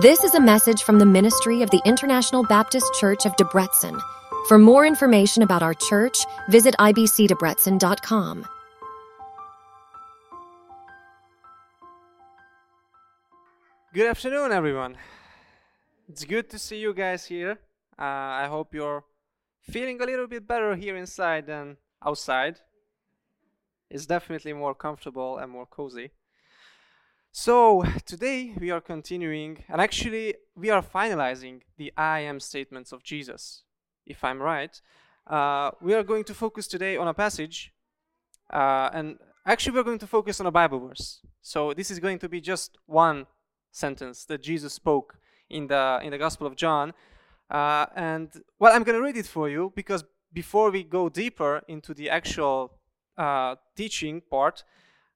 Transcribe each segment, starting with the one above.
This is a message from the ministry of the International Baptist Church of Debrecen. For more information about our church, visit ibcdebrecen.com. Good afternoon, everyone. It's good to see you guys here. Uh, I hope you're feeling a little bit better here inside than outside. It's definitely more comfortable and more cozy. So, today we are continuing, and actually, we are finalizing the I am statements of Jesus, if I'm right. Uh, we are going to focus today on a passage, uh, and actually, we're going to focus on a Bible verse. So, this is going to be just one sentence that Jesus spoke in the in the Gospel of John. Uh, and well, I'm going to read it for you because before we go deeper into the actual uh, teaching part,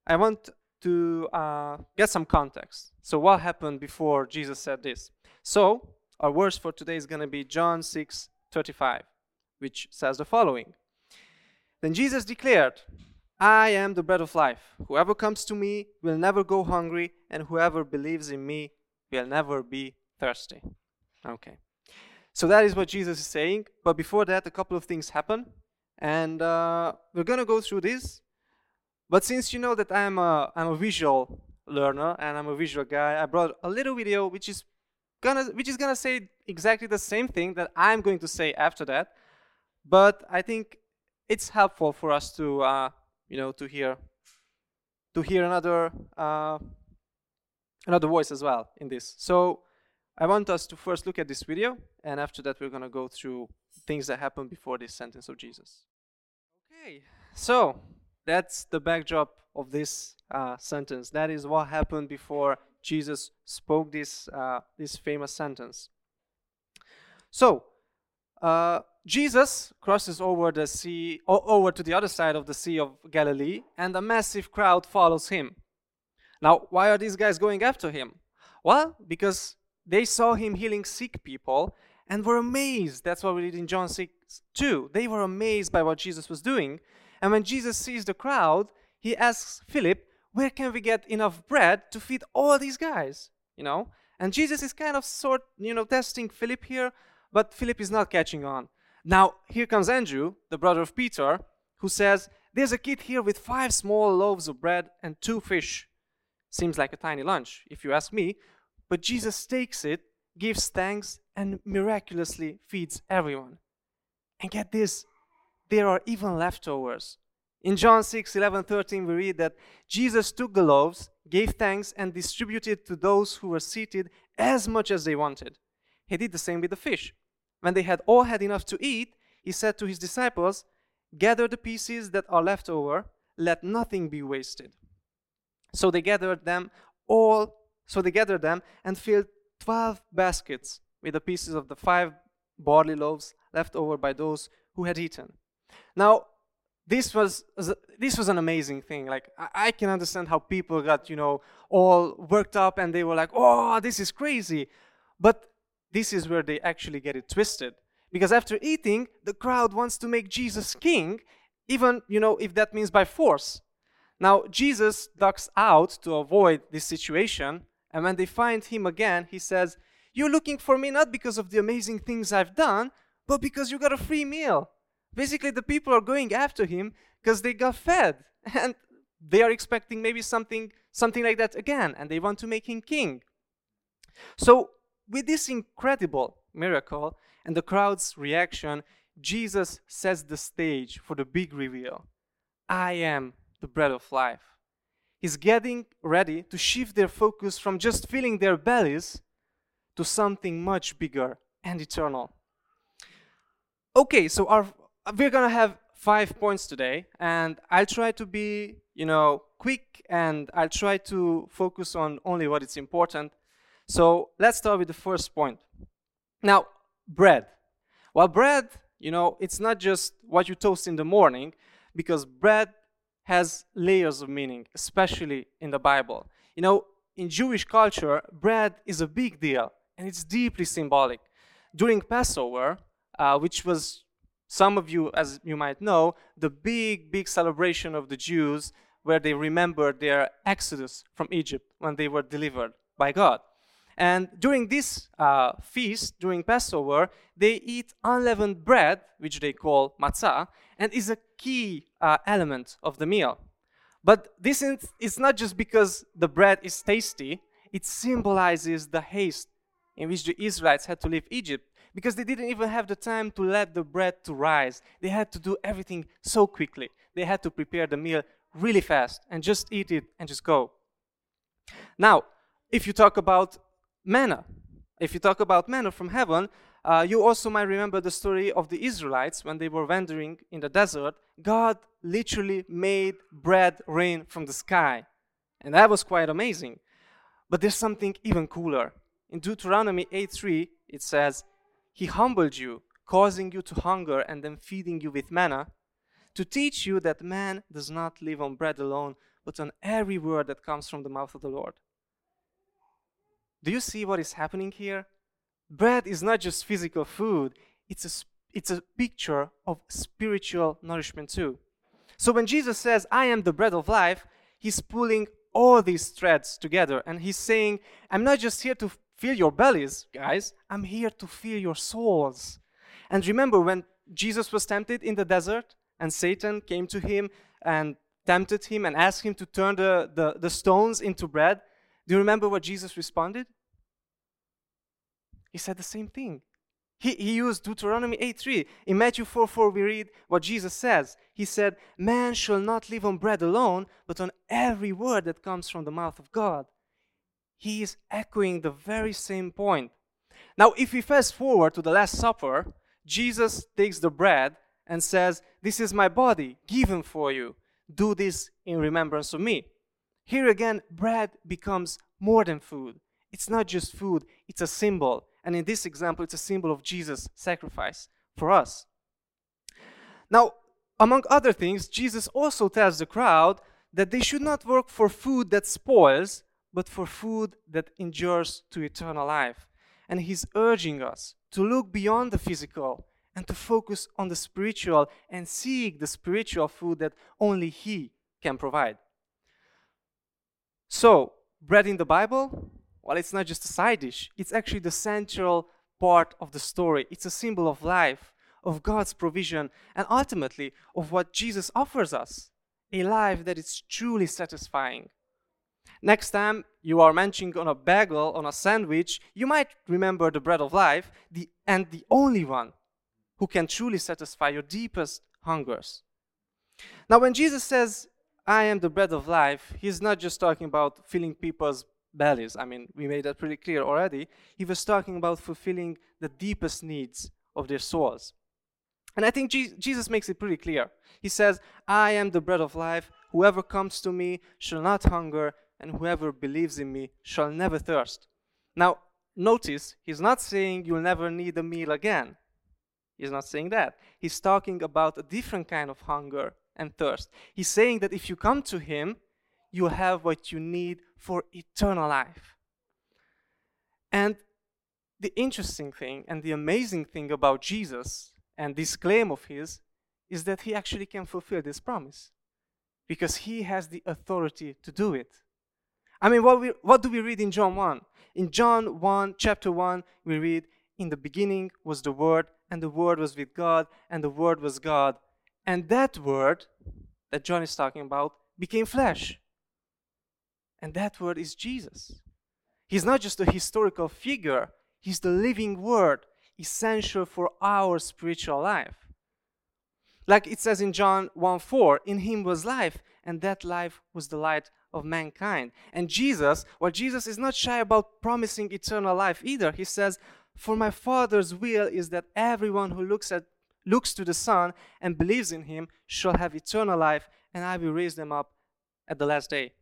I want to uh, get some context. So, what happened before Jesus said this? So, our verse for today is going to be John 6 35, which says the following Then Jesus declared, I am the bread of life. Whoever comes to me will never go hungry, and whoever believes in me will never be thirsty. Okay. So that is what Jesus is saying. But before that, a couple of things happen. And uh, we're going to go through this. But since you know that I'm a, I'm a visual learner and I'm a visual guy, I brought a little video which is gonna which is gonna say exactly the same thing that I'm going to say after that. But I think it's helpful for us to uh, you know to hear to hear another uh, another voice as well in this so i want us to first look at this video and after that we're to go through things that happened before this sentence of jesus okay so that's the backdrop of this uh, sentence that is what happened before jesus spoke this uh, this famous sentence so uh, Jesus crosses over the sea, over to the other side of the Sea of Galilee, and a massive crowd follows him. Now, why are these guys going after him? Well, because they saw him healing sick people and were amazed. That's what we read in John 6 2. They were amazed by what Jesus was doing. And when Jesus sees the crowd, he asks Philip, Where can we get enough bread to feed all these guys? You know? And Jesus is kind of sort, you know, testing Philip here, but Philip is not catching on. Now, here comes Andrew, the brother of Peter, who says, There's a kid here with five small loaves of bread and two fish. Seems like a tiny lunch, if you ask me, but Jesus takes it, gives thanks, and miraculously feeds everyone. And get this, there are even leftovers. In John 6 11 13, we read that Jesus took the loaves, gave thanks, and distributed to those who were seated as much as they wanted. He did the same with the fish. When they had all had enough to eat, he said to his disciples, Gather the pieces that are left over, let nothing be wasted. So they gathered them all, so they gathered them and filled twelve baskets with the pieces of the five barley loaves left over by those who had eaten. Now, this was this was an amazing thing. Like I, can understand how people got you know all worked up and they were like, "Oh, this is crazy," but this is where they actually get it twisted. Because after eating, the crowd wants to make Jesus king, even, you know, if that means by force. Now, Jesus ducks out to avoid this situation, and when they find him again, he says, You're looking for me not because of the amazing things I've done, but because you got a free meal. Basically, the people are going after him because they got fed, and they are expecting maybe something, something like that again, and they want to make him king. So, with this incredible miracle and the crowd's reaction, Jesus sets the stage for the big reveal I am the bread of life. He's getting ready to shift their focus from just filling their bellies to something much bigger and eternal. Okay, so our, we're gonna have five points today, and I'll try to be, you know, quick and I'll try to focus on only what is important so let's start with the first point. Now, bread. Well, bread, you know, it's not just what you toast in the morning, because bread has layers of meaning, especially in the Bible. You know, in Jewish culture, bread is a big deal and it's deeply symbolic. During Passover, uh, which was some of you, as you might know, the big, big celebration of the Jews where they remembered their exodus from Egypt when they were delivered by God. And during this uh, feast, during Passover, they eat unleavened bread, which they call matzah, and is a key uh, element of the meal. But this is not just because the bread is tasty, it symbolizes the haste in which the Israelites had to leave Egypt because they didn't even have the time to let the bread to rise. They had to do everything so quickly. They had to prepare the meal really fast and just eat it and just go. Now, if you talk about manna, if you talk about manna from heaven, uh, you also might remember the story of the Israelites when they were wandering in the desert. God literally made bread rain from the sky. And that was quite amazing. But there's something even cooler. In Deuteronomy 8:3, it says, He humbled you, causing you to hunger and then feeding you with manna, to teach you that man does not live on bread alone, but on every word that comes from the mouth of the Lord. Do you see what is happening here? Bread is not just physical food, it's a, it's a picture of spiritual nourishment too. So when Jesus says, I am the bread of life, he's pulling all these threads together and he's saying, I'm not just here to fill your bellies, guys, I'm here to fill your souls. And remember when Jesus was tempted in the desert and Satan came to him and tempted him and asked him to turn the, the, the stones into bread? Do you remember what Jesus responded? He said the same thing. He, he used Deuteronomy 8:3. In Matthew 4 4, we read what Jesus says. He said, Man shall not live on bread alone, but on every word that comes from the mouth of God. He is echoing the very same point. Now, if we fast forward to the Last Supper, Jesus takes the bread and says, This is my body given for you. Do this in remembrance of me. Here again, bread becomes more than food. It's not just food, it's a symbol. And in this example, it's a symbol of Jesus' sacrifice for us. Now, among other things, Jesus also tells the crowd that they should not work for food that spoils, but for food that endures to eternal life. And he's urging us to look beyond the physical and to focus on the spiritual and seek the spiritual food that only he can provide. So, bread in the Bible, well, it's not just a side dish, it's actually the central part of the story. It's a symbol of life, of God's provision, and ultimately of what Jesus offers us a life that is truly satisfying. Next time you are munching on a bagel, on a sandwich, you might remember the bread of life, the, and the only one who can truly satisfy your deepest hungers. Now, when Jesus says, I am the bread of life, he's not just talking about filling people's bellies. I mean, we made that pretty clear already. He was talking about fulfilling the deepest needs of their souls. And I think Jesus makes it pretty clear. He says, I am the bread of life. Whoever comes to me shall not hunger, and whoever believes in me shall never thirst. Now, notice, he's not saying you'll never need a meal again. He's not saying that. He's talking about a different kind of hunger and thirst. He's saying that if you come to Him, you have what you need for eternal life. And the interesting thing and the amazing thing about Jesus and this claim of His is that He actually can fulfill this promise because He has the authority to do it. I mean, what, we, what do we read in John 1? In John 1, chapter 1, we read, In the beginning was the Word, and the Word was with God, and the Word was God. And that word that John is talking about became flesh. And that word is Jesus. He's not just a historical figure, he's the living word, essential for our spiritual life. Like it says in John 1 4, in him was life, and that life was the light of mankind. And Jesus, well, Jesus is not shy about promising eternal life either. He says, For my Father's will is that everyone who looks at looks to the Son and believes in him shall have eternal life, and I will raise them up at the last day.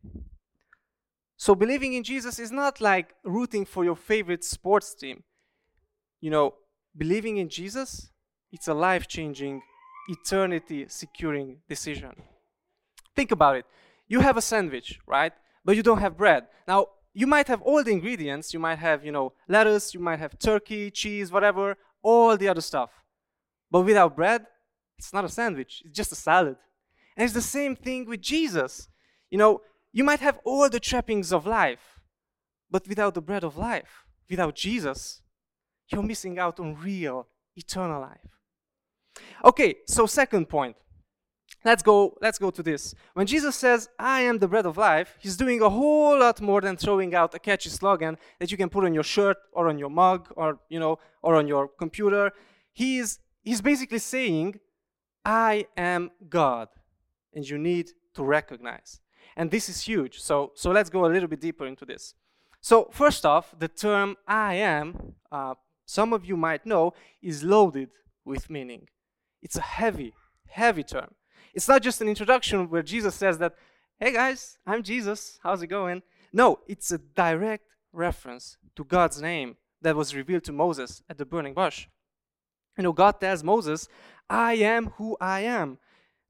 So, believing in Jesus is not like rooting for your favorite sports team. You know, believing in Jesus, it's a life changing, eternity securing decision. Think about it. You have a sandwich, right? But you don't have bread. Now, you might have all the ingredients. You might have, you know, lettuce, you might have turkey, cheese, whatever, all the other stuff. But without bread, it's not a sandwich, it's just a salad. And it's the same thing with Jesus. You know, you might have all the trappings of life, But without the bread of life, without Jesus, you're missing out on real eternal life. Okay, so second point. Let's go let's go to this. When Jesus says, "I am the bread of life," he's doing a whole lot more than throwing out a catchy slogan that you can put on your shirt or on your mug or, you know, or on your computer. He's he's basically saying, "I am God." And you need to recognize. And this is huge. So so let's go a little bit deeper into this. So first off, the term "I am," uh, some of you might know, is loaded with meaning. It's a heavy, heavy term. It's not just an introduction where Jesus says that, hey guys, I'm Jesus, how's it going? No, it's a direct reference to God's name that was revealed to Moses at the burning bush. You know, God tells Moses, I am who I am.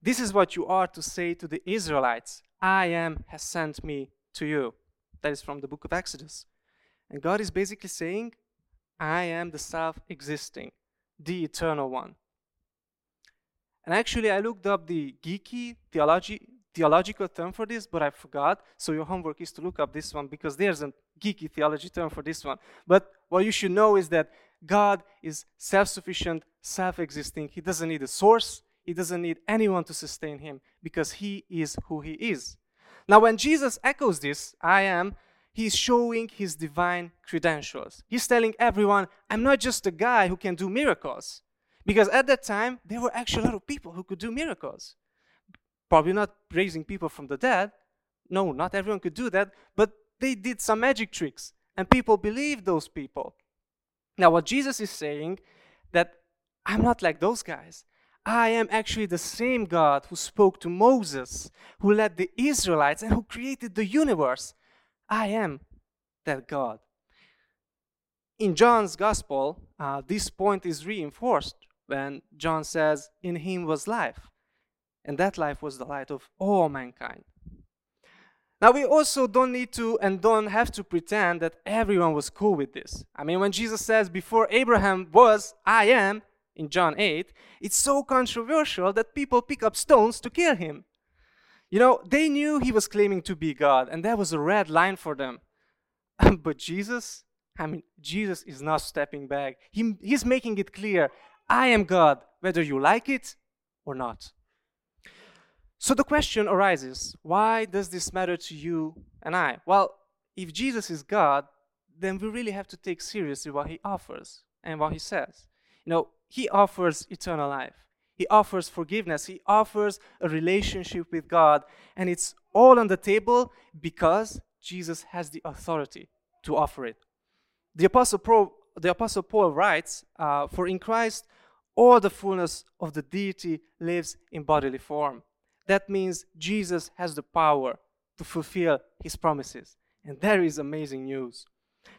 This is what you are to say to the Israelites I am has sent me to you. That is from the book of Exodus. And God is basically saying, I am the self existing, the eternal one. And actually, I looked up the geeky theology, theological term for this, but I forgot. So your homework is to look up this one because there's a geeky theology term for this one. But what you should know is that God is self sufficient, self existing. He doesn't need a source, He doesn't need anyone to sustain Him because He is who He is. Now, when Jesus echoes this, I am, he's showing his divine credentials. He's telling everyone, I'm not just a guy who can do miracles. Because at that time, there were actually a lot of people who could do miracles. Probably not raising people from the dead. No, not everyone could do that, but they did some magic tricks, and people believed those people. Now, what Jesus is saying that I'm not like those guys. I am actually the same God who spoke to Moses, who led the Israelites, and who created the universe. I am that God. In John's Gospel, uh, this point is reinforced when John says, In him was life, and that life was the light of all mankind. Now, we also don't need to and don't have to pretend that everyone was cool with this. I mean, when Jesus says, Before Abraham was, I am, in John 8, it's so controversial that people pick up stones to kill him. You know, they knew he was claiming to be God, and that was a red line for them. but Jesus, I mean, Jesus is not stepping back. He, he's making it clear I am God, whether you like it or not. So the question arises why does this matter to you and I? Well, if Jesus is God, then we really have to take seriously what he offers and what he says. You know, he offers eternal life, he offers forgiveness, he offers a relationship with God, and it's all on the table because Jesus has the authority to offer it. The Apostle Paul, the Apostle Paul writes, uh, For in Christ all the fullness of the deity lives in bodily form. That means Jesus has the power to fulfill his promises. And that is amazing news.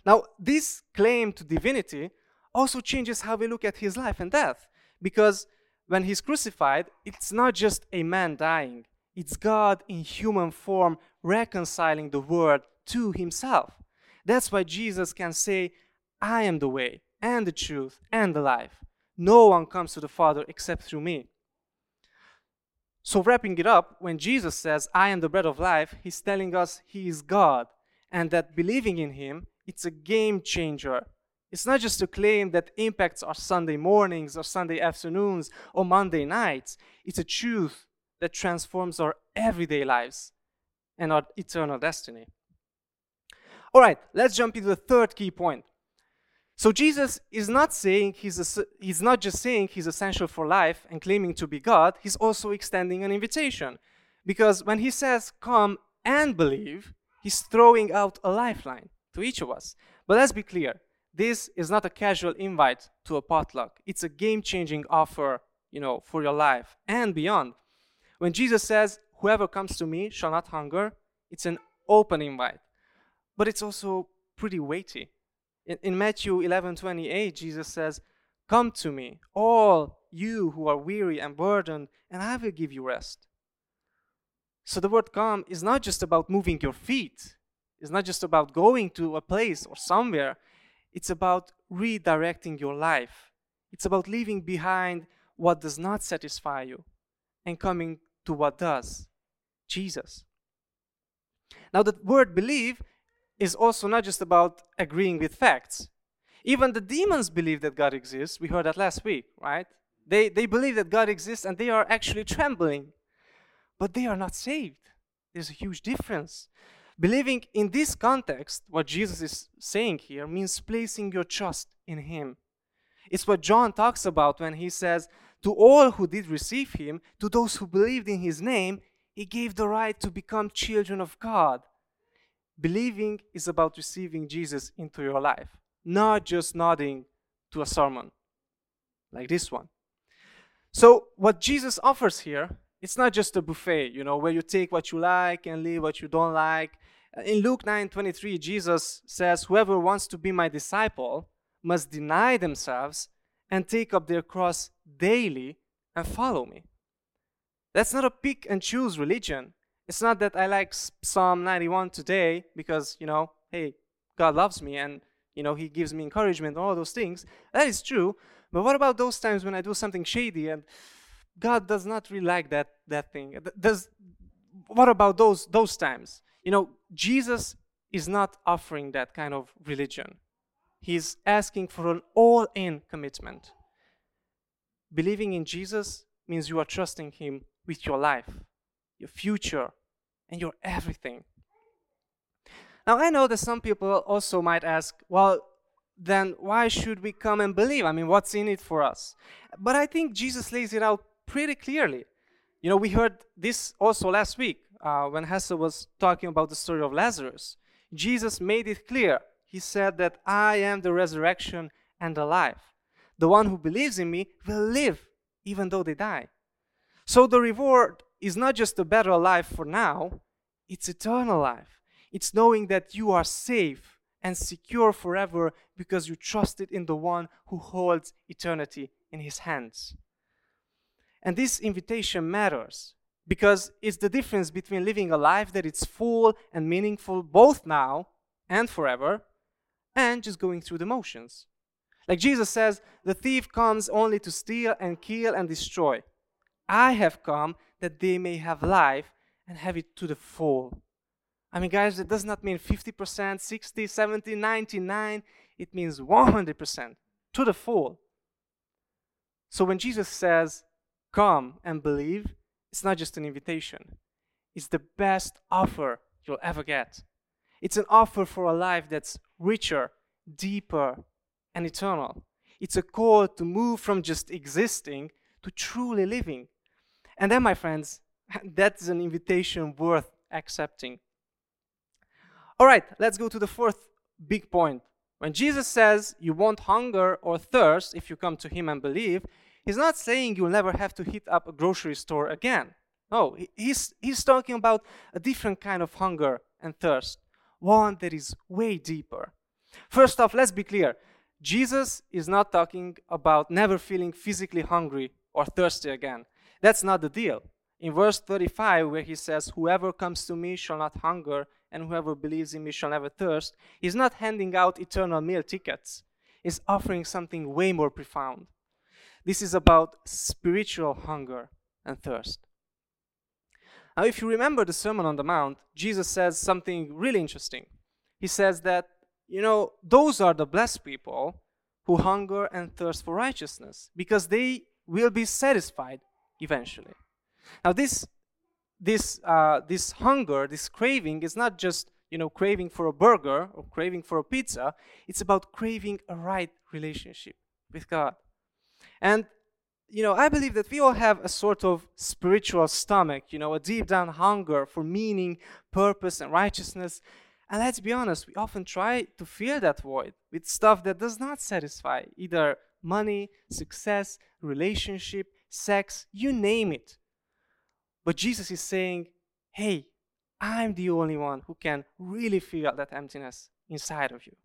Now, this claim to divinity also changes how we look at his life and death. Because when he's crucified, it's not just a man dying, it's God in human form reconciling the world to himself. That's why Jesus can say, I am the way and the truth and the life. No one comes to the Father except through me. So, wrapping it up, when Jesus says, I am the bread of life, he's telling us he is God and that believing in him, it's a game changer. It's not just a claim that impacts our Sunday mornings or Sunday afternoons or Monday nights. It's a truth that transforms our everyday lives and our eternal destiny. All right, let's jump into the third key point so Jesus is not saying he's, a, he's not just saying he's essential for life and claiming to be God, he's also extending an invitation. Because when he says, come and believe, he's throwing out a lifeline to each of us. But let's be clear this is not a casual invite to a potluck, it's a game changing offer you know, for your life and beyond. When Jesus says, Whoever comes to me shall not hunger, it's an open invite. But it's also pretty weighty in, in Matthew 11 28, Jesus says, Come to me, all you who are weary and burdened, and I will give you rest. So the word come is not just about moving your feet, it's not just about going to a place or somewhere, it's about redirecting your life. It's about leaving behind what does not satisfy you and coming to what does Jesus. Now, the word believe is also not just about agreeing with facts. Even the demons believe that God exists. We heard that last week, right? They, they believe that God exists and they are actually trembling, but they are not saved. There's a huge difference. Believing in this context, what Jesus is saying here means placing your trust in Him. It's what John talks about when he says, To all who did receive Him, to those who believed in His name, He gave the right to become children of God. Believing is about receiving Jesus into your life, not just nodding to a sermon like this one. So, what Jesus offers here, it's not just a buffet, you know, where you take what you like and leave what you don't like. In Luke 9:23, Jesus says, "Whoever wants to be my disciple must deny themselves and take up their cross daily and follow me." That's not a pick and choose religion. It's not that I like Psalm 91 today because, you know, hey, God loves me and, you know, He gives me encouragement all those things. That is true. But what about those times when I do something shady and God does not really like that, that thing? Does, what about those, those times? You know, Jesus is not offering that kind of religion. He's asking for an all in commitment. Believing in Jesus means you are trusting Him with your life, your future, and your everything. Now, I know that some people also might ask, well, then why should we come and believe? I mean, what's in it for us? But I think Jesus lays it out pretty clearly. You know, we heard this also last week uh, when Hesse was talking about the story of Lazarus. Jesus made it clear. He said that I am the resurrection and the life. The one who believes in me will live even though they die. So the reward is not just a better life for now, it's eternal life. It's knowing that you are safe and secure forever because you trusted in the one who holds eternity in his hands. And this invitation matters because it's the difference between living a life that is full and meaningful both now and forever and just going through the motions. Like Jesus says, the thief comes only to steal and kill and destroy. I have come that they may have life and have it to the full. I mean, guys, it does not mean 50%, 60, 70, 99. It means 100% to the full. So when Jesus says, Come and believe, it's not just an invitation, it's the best offer you'll ever get. It's an offer for a life that's richer, deeper, and eternal. It's a call to move from just existing to truly living. And then, my friends, that's an invitation worth accepting. All right, let's go to the fourth big point. When Jesus says you won't hunger or thirst if you come to Him and believe, He's not saying you'll never have to hit up a grocery store again. No, he's, he's talking about a different kind of hunger and thirst, one that is way deeper. First off, let's be clear Jesus is not talking about never feeling physically hungry or thirsty again. That's not the deal. In verse 35, where he says, Whoever comes to me shall not hunger, and whoever believes in me shall never thirst, he's not handing out eternal meal tickets. He's offering something way more profound. This is about spiritual hunger and thirst. Now, if you remember the Sermon on the Mount, Jesus says something really interesting. He says that, you know, those are the blessed people who hunger and thirst for righteousness because they will be satisfied eventually. Now, this, this, uh, this hunger, this craving, is not just you know craving for a burger or craving for a pizza. It's about craving a right relationship with God. And you know, I believe that we all have a sort of spiritual stomach, you know, a deep down hunger for meaning, purpose, and righteousness. And let's be honest, we often try to fill that void with stuff that does not satisfy either money, success, relationship, sex, you name it. But Jesus is saying, hey, I'm the only one who can really fill that emptiness inside of you.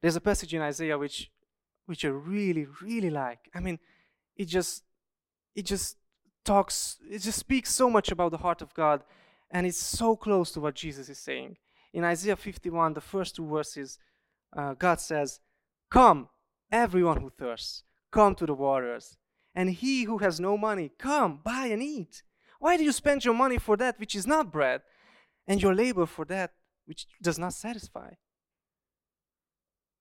There's a passage in Isaiah which which I really, really like. I mean, it just it just talks it just speaks so much about the heart of God and it's so close to what Jesus is saying. In Isaiah 51, the first two verses, uh, God says, Come, everyone who thirsts, come to the waters. And he who has no money, come, buy and eat. Why do you spend your money for that which is not bread, and your labor for that which does not satisfy.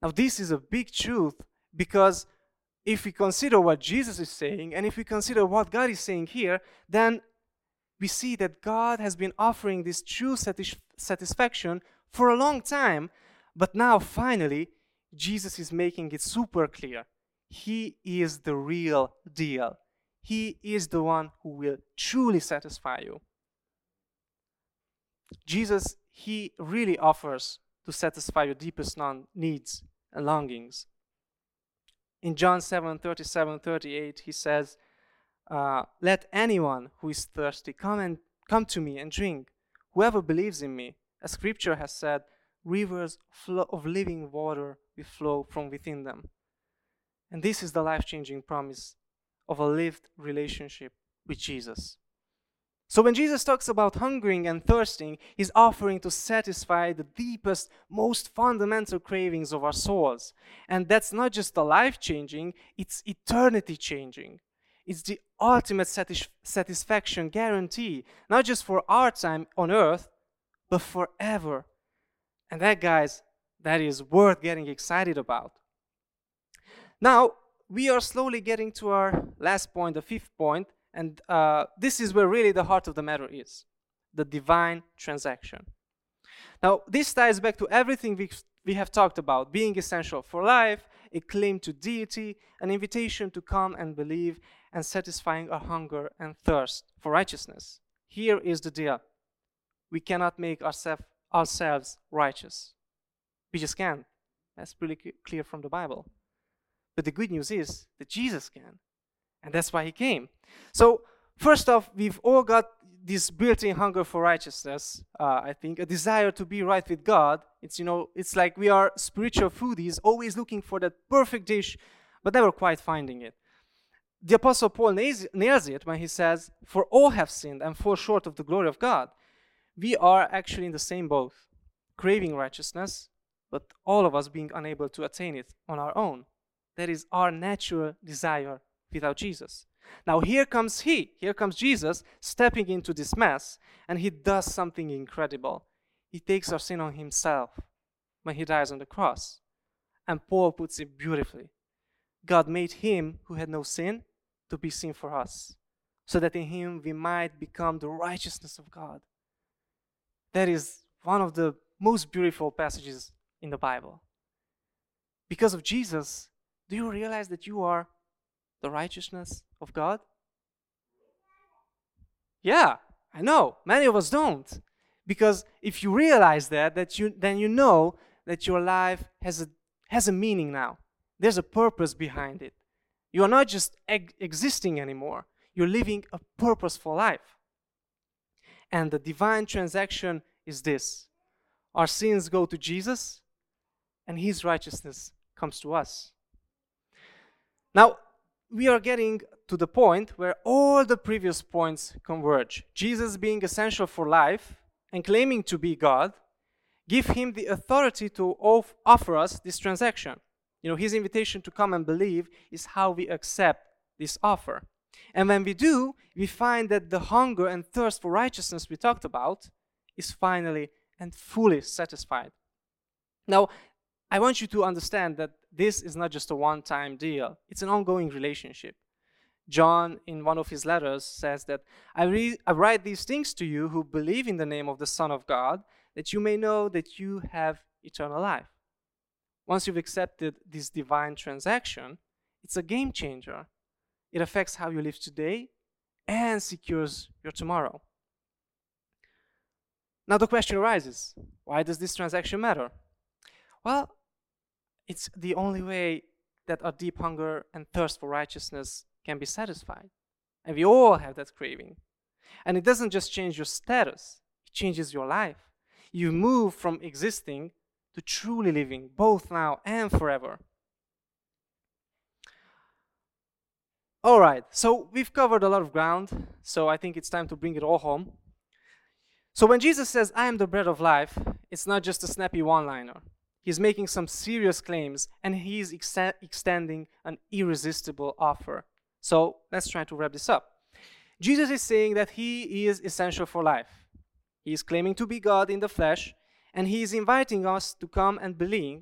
Now, this is a big truth because if we consider what Jesus is saying and if we consider what God is saying here, then we see that God has been offering this true satis- satisfaction for a long time, but now finally, Jesus is making it super clear. He is the real deal. He is the one who will truly satisfy you. Jesus, He really offers to satisfy your deepest needs and longings. In John 7 37 38, He says, uh, Let anyone who is thirsty come, and, come to me and drink. Whoever believes in me, as Scripture has said, rivers of living water will flow from within them. And this is the life changing promise of a lived relationship with Jesus. So when Jesus talks about hungering and thirsting, he's offering to satisfy the deepest, most fundamental cravings of our souls. And that's not just the life changing, it's eternity changing. It's the ultimate satis- satisfaction guarantee, not just for our time on earth, but forever. And that, guys, that is worth getting excited about. Now, we are slowly getting to our last point, the fifth point, and uh, this is where really the heart of the matter is the divine transaction. Now, this ties back to everything we, we have talked about being essential for life, a claim to deity, an invitation to come and believe, and satisfying our hunger and thirst for righteousness. Here is the deal we cannot make ourself, ourselves righteous. We just can't. That's pretty clear from the Bible. But the good news is that Jesus can. And that's why he came. So, first off, we've all got this built-in hunger for righteousness. Uh, I think a desire to be right with God. It's you know, it's like we are spiritual foodies, always looking for that perfect dish, but never quite finding it. The Apostle Paul nails it when he says, "For all have sinned and fall short of the glory of God." We are actually in the same boat, craving righteousness, but all of us being unable to attain it on our own. That is our natural desire without Jesus. Now, here comes He, here comes Jesus stepping into this mess, and He does something incredible. He takes our sin on Himself when He dies on the cross. And Paul puts it beautifully God made Him who had no sin to be sin for us, so that in Him we might become the righteousness of God. That is one of the most beautiful passages in the Bible. Because of Jesus, do you realize that you are the righteousness of God? Yeah, I know. Many of us don't. Because if you realize that, that you, then you know that your life has a, has a meaning now. There's a purpose behind it. You are not just eg- existing anymore, you're living a purposeful life. And the divine transaction is this our sins go to Jesus, and his righteousness comes to us. Now, we are getting to the point where all the previous points converge. Jesus being essential for life and claiming to be God, give him the authority to offer us this transaction. You know, his invitation to come and believe is how we accept this offer. And when we do, we find that the hunger and thirst for righteousness we talked about is finally and fully satisfied. Now, I want you to understand that this is not just a one time deal, it's an ongoing relationship. John, in one of his letters, says that I, re- I write these things to you who believe in the name of the Son of God, that you may know that you have eternal life. Once you've accepted this divine transaction, it's a game changer. It affects how you live today and secures your tomorrow. Now the question arises why does this transaction matter? Well, it's the only way that our deep hunger and thirst for righteousness can be satisfied. And we all have that craving. And it doesn't just change your status, it changes your life. You move from existing to truly living, both now and forever. All right, so we've covered a lot of ground, so I think it's time to bring it all home. So when Jesus says, I am the bread of life, it's not just a snappy one liner. He's making some serious claims and he's ex- extending an irresistible offer. So let's try to wrap this up. Jesus is saying that he is essential for life. He is claiming to be God in the flesh, and he is inviting us to come and believe,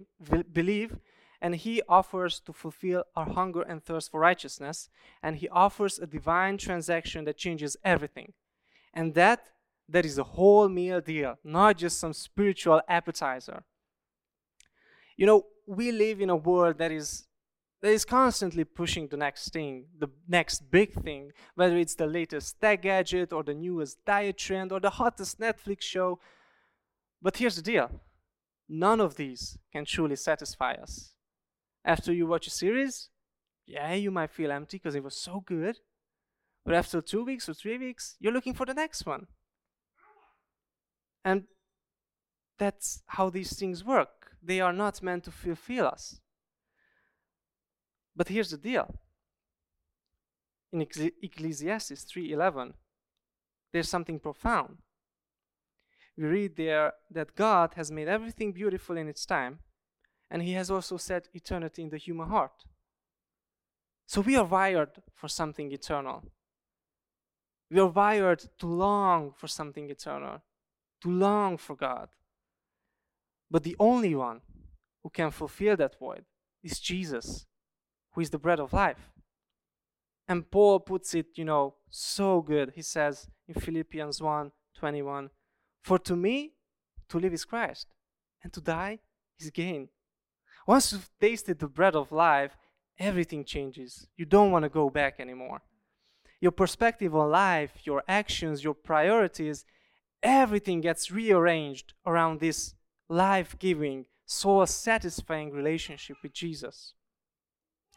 believe and he offers to fulfill our hunger and thirst for righteousness, and he offers a divine transaction that changes everything. And that that is a whole meal deal, not just some spiritual appetizer. You know, we live in a world that is that is constantly pushing the next thing, the next big thing, whether it's the latest tech gadget or the newest diet trend or the hottest Netflix show. But here's the deal none of these can truly satisfy us. After you watch a series, yeah, you might feel empty because it was so good. But after two weeks or three weeks, you're looking for the next one. And that's how these things work. They are not meant to fulfill us. But here's the deal. In Ecclesiastes 3:11, there's something profound. We read there that God has made everything beautiful in its time, and he has also set eternity in the human heart. So we are wired for something eternal. We are wired to long for something eternal, to long for God. But the only one who can fulfill that void is Jesus who is the bread of life. And Paul puts it, you know, so good. He says in Philippians 1 21, For to me, to live is Christ, and to die is gain. Once you've tasted the bread of life, everything changes. You don't want to go back anymore. Your perspective on life, your actions, your priorities, everything gets rearranged around this life giving, soul satisfying relationship with Jesus.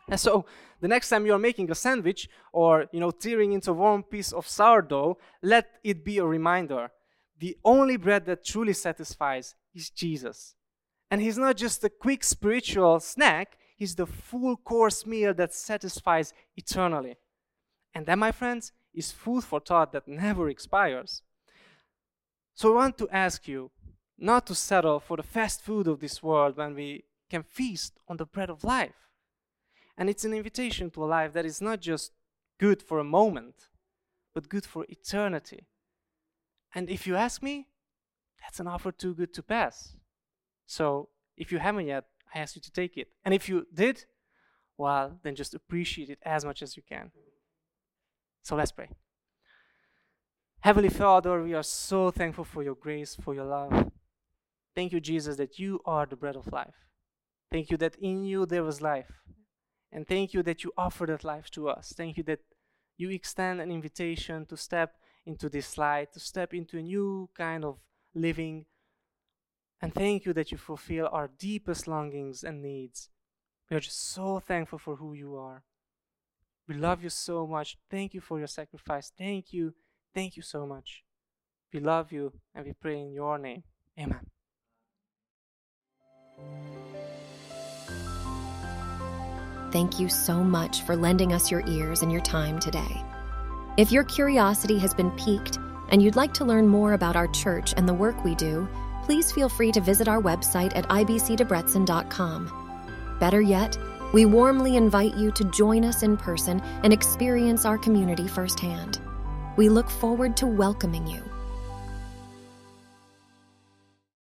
And so the next time you're making a sandwich or you know tearing into a warm piece of sourdough, let it be a reminder. The only bread that truly satisfies is Jesus. And he's not just a quick spiritual snack, he's the full course meal that satisfies eternally. And that, my friends, is food for thought that never expires. So I want to ask you not to settle for the fast food of this world when we can feast on the bread of life. And it's an invitation to a life that is not just good for a moment, but good for eternity. And if you ask me, that's an offer too good to pass. So if you haven't yet, I ask you to take it. And if you did, well, then just appreciate it as much as you can. So let's pray. Heavenly Father, we are so thankful for your grace, for your love. Thank you, Jesus, that you are the bread of life. Thank you that in you there was life, and thank you that you offer that life to us. Thank you that you extend an invitation to step into this light, to step into a new kind of living. And thank you that you fulfill our deepest longings and needs. We are just so thankful for who you are. We love you so much. Thank you for your sacrifice. Thank you. Thank you so much. We love you and we pray in your name. Amen. Thank you so much for lending us your ears and your time today. If your curiosity has been piqued and you'd like to learn more about our church and the work we do, please feel free to visit our website at ibcdebrecen.com. Better yet, we warmly invite you to join us in person and experience our community firsthand. We look forward to welcoming you